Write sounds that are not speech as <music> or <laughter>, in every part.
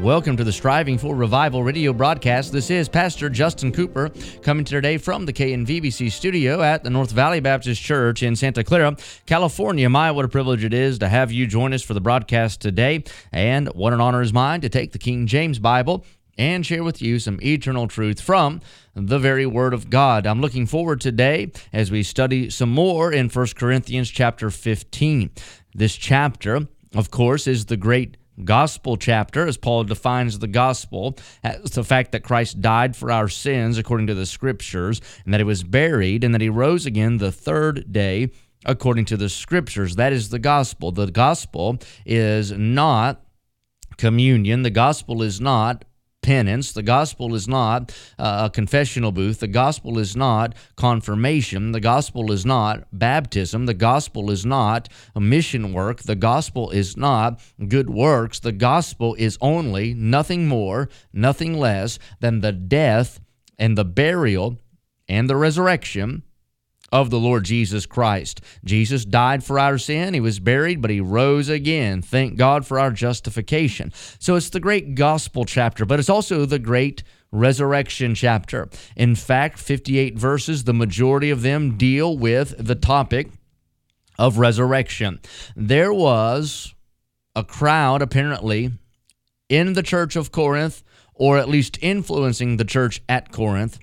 Welcome to the Striving for Revival radio broadcast. This is Pastor Justin Cooper coming today from the KNVBC studio at the North Valley Baptist Church in Santa Clara, California. My, what a privilege it is to have you join us for the broadcast today. And what an honor is mine to take the King James Bible and share with you some eternal truth from the very word of God. I'm looking forward today as we study some more in 1 Corinthians chapter 15. This chapter, of course, is the great gospel chapter, as Paul defines the gospel as the fact that Christ died for our sins according to the scriptures, and that he was buried, and that he rose again the third day according to the scriptures. That is the gospel. The gospel is not communion, the gospel is not penance. The gospel is not uh, a confessional booth. The gospel is not confirmation. The gospel is not baptism. The gospel is not mission work. The gospel is not good works. The gospel is only nothing more, nothing less than the death and the burial and the resurrection of the Lord Jesus Christ. Jesus died for our sin. He was buried, but he rose again. Thank God for our justification. So it's the great gospel chapter, but it's also the great resurrection chapter. In fact, 58 verses, the majority of them deal with the topic of resurrection. There was a crowd, apparently, in the church of Corinth, or at least influencing the church at Corinth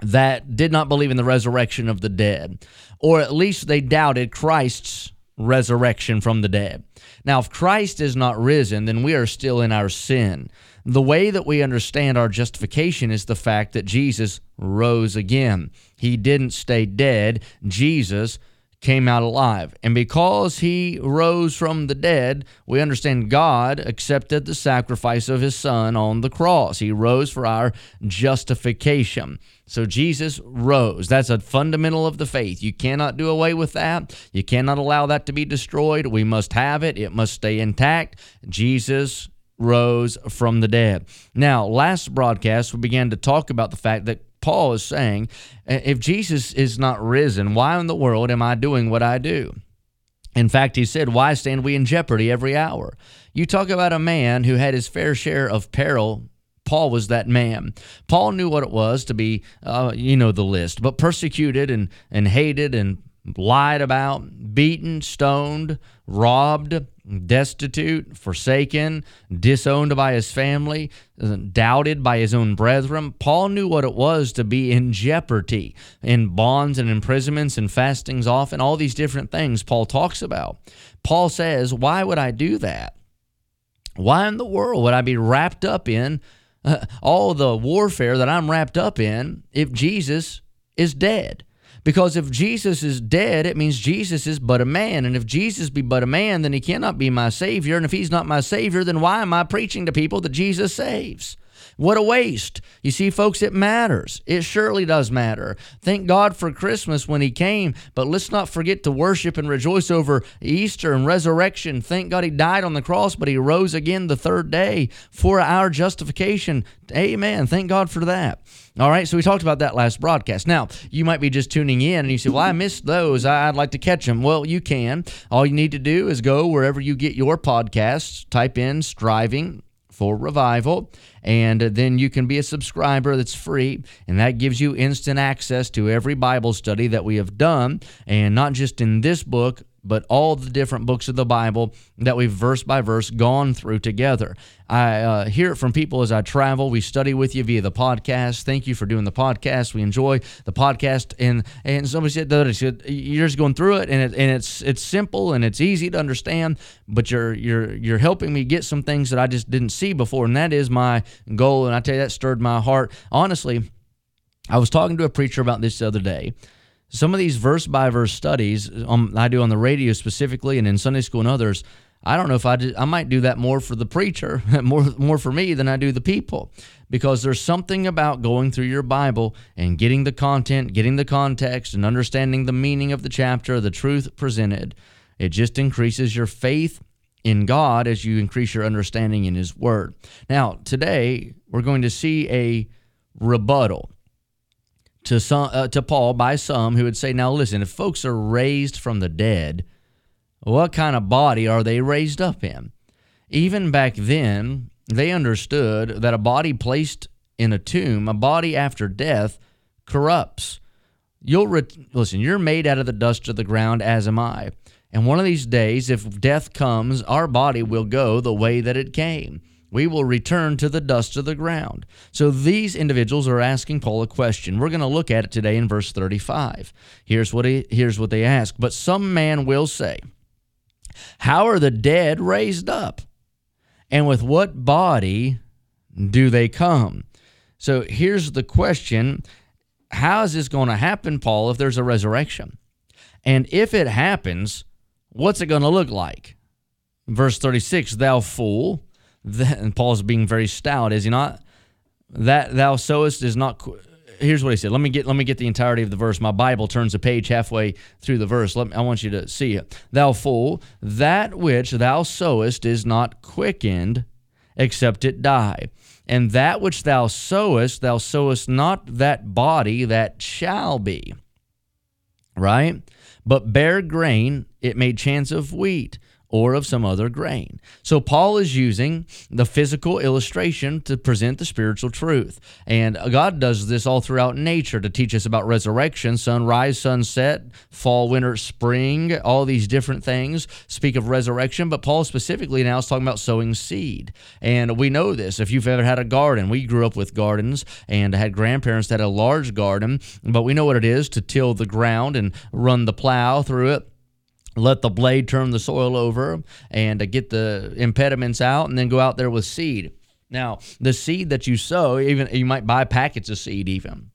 that did not believe in the resurrection of the dead, or at least they doubted Christ's resurrection from the dead. Now, if Christ is not risen, then we are still in our sin. The way that we understand our justification is the fact that Jesus rose again. He didn't stay dead. Jesus came out alive. And because he rose from the dead, we understand God accepted the sacrifice of his son on the cross. He rose for our justification. So Jesus rose. That's a fundamental of the faith. You cannot do away with that. You cannot allow that to be destroyed. We must have it, it must stay intact. Jesus rose from the dead. Now, last broadcast, we began to talk about the fact that Paul is saying, if Jesus is not risen, why in the world am I doing what I do? In fact, he said, Why stand we in jeopardy every hour? You talk about a man who had his fair share of peril. Paul was that man. Paul knew what it was to be, uh, you know, the list, but persecuted and, and hated and lied about, beaten, stoned, robbed, destitute, forsaken, disowned by his family, doubted by his own brethren. Paul knew what it was to be in jeopardy, in bonds and imprisonments and fastings off, and all these different things Paul talks about. Paul says, Why would I do that? Why in the world would I be wrapped up in uh, all the warfare that I'm wrapped up in if Jesus is dead? Because if Jesus is dead, it means Jesus is but a man. And if Jesus be but a man, then he cannot be my Savior. And if he's not my Savior, then why am I preaching to people that Jesus saves? What a waste. You see, folks, it matters. It surely does matter. Thank God for Christmas when He came, but let's not forget to worship and rejoice over Easter and resurrection. Thank God He died on the cross, but He rose again the third day for our justification. Amen. Thank God for that. All right, so we talked about that last broadcast. Now, you might be just tuning in and you say, Well, I missed those. I'd like to catch them. Well, you can. All you need to do is go wherever you get your podcasts, type in Striving for Revival, and then you can be a subscriber that's free, and that gives you instant access to every Bible study that we have done, and not just in this book, but all the different books of the Bible that we've verse by verse gone through together. I uh, hear it from people as I travel. We study with you via the podcast. Thank you for doing the podcast. We enjoy the podcast. And and somebody said that you're just going through it, and it, and it's it's simple and it's easy to understand. But you're you're you're helping me get some things that I just didn't see before, and that is my goal. And I tell you that stirred my heart. Honestly, I was talking to a preacher about this the other day some of these verse by verse studies um, I do on the radio specifically and in Sunday school and others, I don't know if I did, I might do that more for the preacher, <laughs> more more for me than I do the people, because there's something about going through your Bible and getting the content, getting the context, and understanding the meaning of the chapter, the truth presented. It just increases your faith in God as you increase your understanding in His Word. Now, today we're going to see a rebuttal to some uh, to Paul by some who would say, "Now listen, if folks are raised from the dead, what kind of body are they raised up in?" Even back then, they understood that a body placed in a tomb, a body after death, corrupts. You'll re- listen. You're made out of the dust of the ground, as am I. And one of these days, if death comes, our body will go the way that it came. We will return to the dust of the ground. So these individuals are asking Paul a question. We're going to look at it today in verse 35. Here's what he, here's what they ask. But some man will say, "How are the dead raised up? And with what body do they come?" So here's the question How is this going to happen, Paul, if there's a resurrection? And if it happens, what's it going to look like? Verse 36 Thou fool. And Paul's being very stout, is he not? That thou sowest is not. Here's what he said. Let me get let me get the entirety of the verse. My Bible turns a page halfway through the verse. Let me, I want you to see it. Thou fool, that which thou sowest is not quickened, except it die. And that which thou sowest, thou sowest not that body that shall be. Right? But bare grain, it may chance of wheat or of some other grain. So Paul is using the physical illustration to present the spiritual truth. And God does this all throughout nature to teach us about resurrection, sunrise, sunset, fall, winter, spring, all these different things speak of resurrection, but Paul specifically now is talking about sowing seed. And we know this. If you've ever had a garden, we grew up with gardens and had grandparents that had a large garden, but we know what it is to till the ground and run the plow through it let the blade turn the soil over and uh, get the impediments out and then go out there with seed. Now the seed that you sow even you might buy packets of seed even.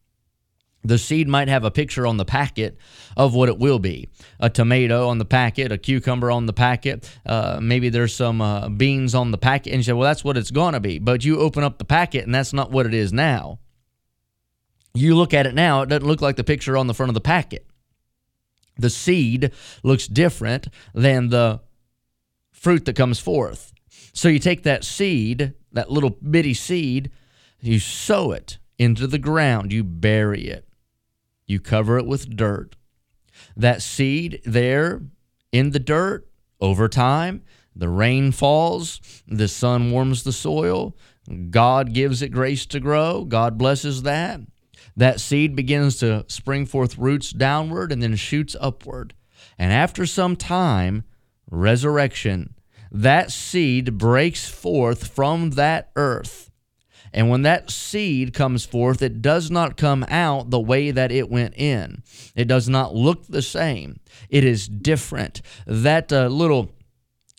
The seed might have a picture on the packet of what it will be. A tomato on the packet a cucumber on the packet uh, maybe there's some uh, beans on the packet and you say well that's what it's going to be. But you open up the packet and that's not what it is now. You look at it now it doesn't look like the picture on the front of the packet the seed looks different than the fruit that comes forth. So you take that seed, that little bitty seed, you sow it into the ground, you bury it, you cover it with dirt. That seed there in the dirt, over time, the rain falls, the sun warms the soil, God gives it grace to grow, God blesses that that seed begins to spring forth roots downward and then shoots upward. And after some time, resurrection, that seed breaks forth from that earth. And when that seed comes forth, it does not come out the way that it went in. It does not look the same. It is different. That uh, little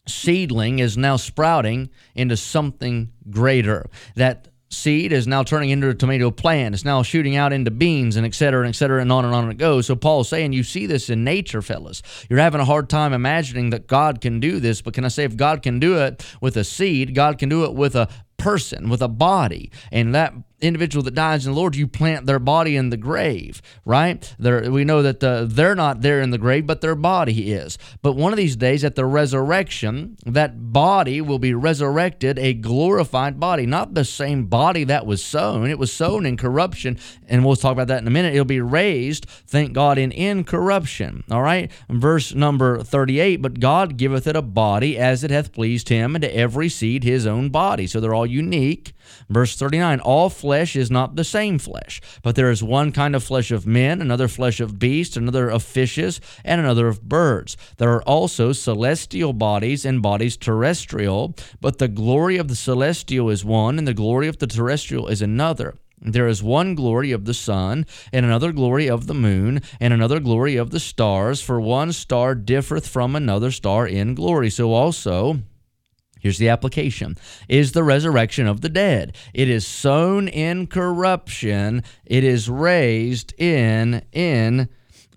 seedling is now sprouting into something greater. That seed is now turning into a tomato plant. It's now shooting out into beans and et cetera, and et cetera, and on and on it goes. So Paul's saying you see this in nature, fellas. You're having a hard time imagining that God can do this, but can I say if God can do it with a seed, God can do it with a person, with a body. And that individual that dies in the Lord, you plant their body in the grave, right? They're, we know that the, they're not there in the grave, but their body is. But one of these days at the resurrection, that body will be resurrected, a glorified body, not the same body that was sown. It was sown in corruption, and we'll talk about that in a minute. It'll be raised, thank God, in incorruption. All right? Verse number 38 But God giveth it a body as it hath pleased him, and to every seed his own body. So they're all unique. Verse 39 All flesh is not the same flesh, but there is one kind of flesh of men, another flesh of beasts, another of fishes, and another of birds. There are also celestial bodies and bodies terrestrial, but the glory of the celestial is one, and the glory of the terrestrial is another. There is one glory of the sun, and another glory of the moon, and another glory of the stars, for one star differeth from another star in glory. So also, Here's the application is the resurrection of the dead. It is sown in corruption, it is raised in in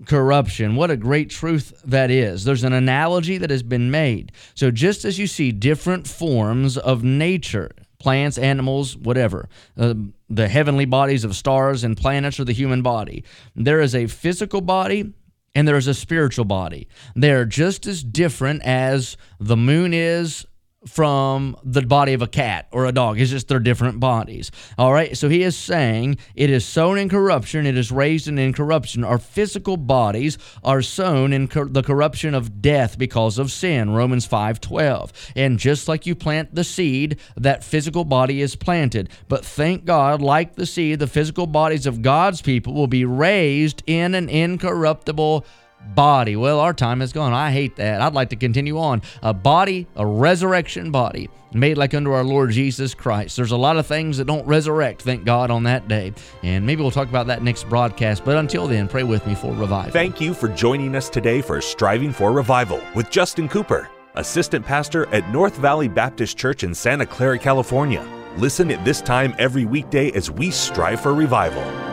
corruption. What a great truth that is. There's an analogy that has been made. So just as you see different forms of nature, plants, animals, whatever, uh, the heavenly bodies of stars and planets or the human body, there is a physical body and there is a spiritual body. They're just as different as the moon is from the body of a cat or a dog. It's just they're different bodies. All right. So he is saying it is sown in corruption, it is raised in incorruption. Our physical bodies are sown in cor- the corruption of death because of sin. Romans 5 12. And just like you plant the seed, that physical body is planted. But thank God, like the seed, the physical bodies of God's people will be raised in an incorruptible body. Well, our time is gone. I hate that. I'd like to continue on. A body, a resurrection body, made like unto our Lord Jesus Christ. There's a lot of things that don't resurrect, thank God, on that day. And maybe we'll talk about that next broadcast. But until then, pray with me for revival. Thank you for joining us today for Striving for Revival with Justin Cooper, Assistant Pastor at North Valley Baptist Church in Santa Clara, California. Listen at this time every weekday as we strive for revival.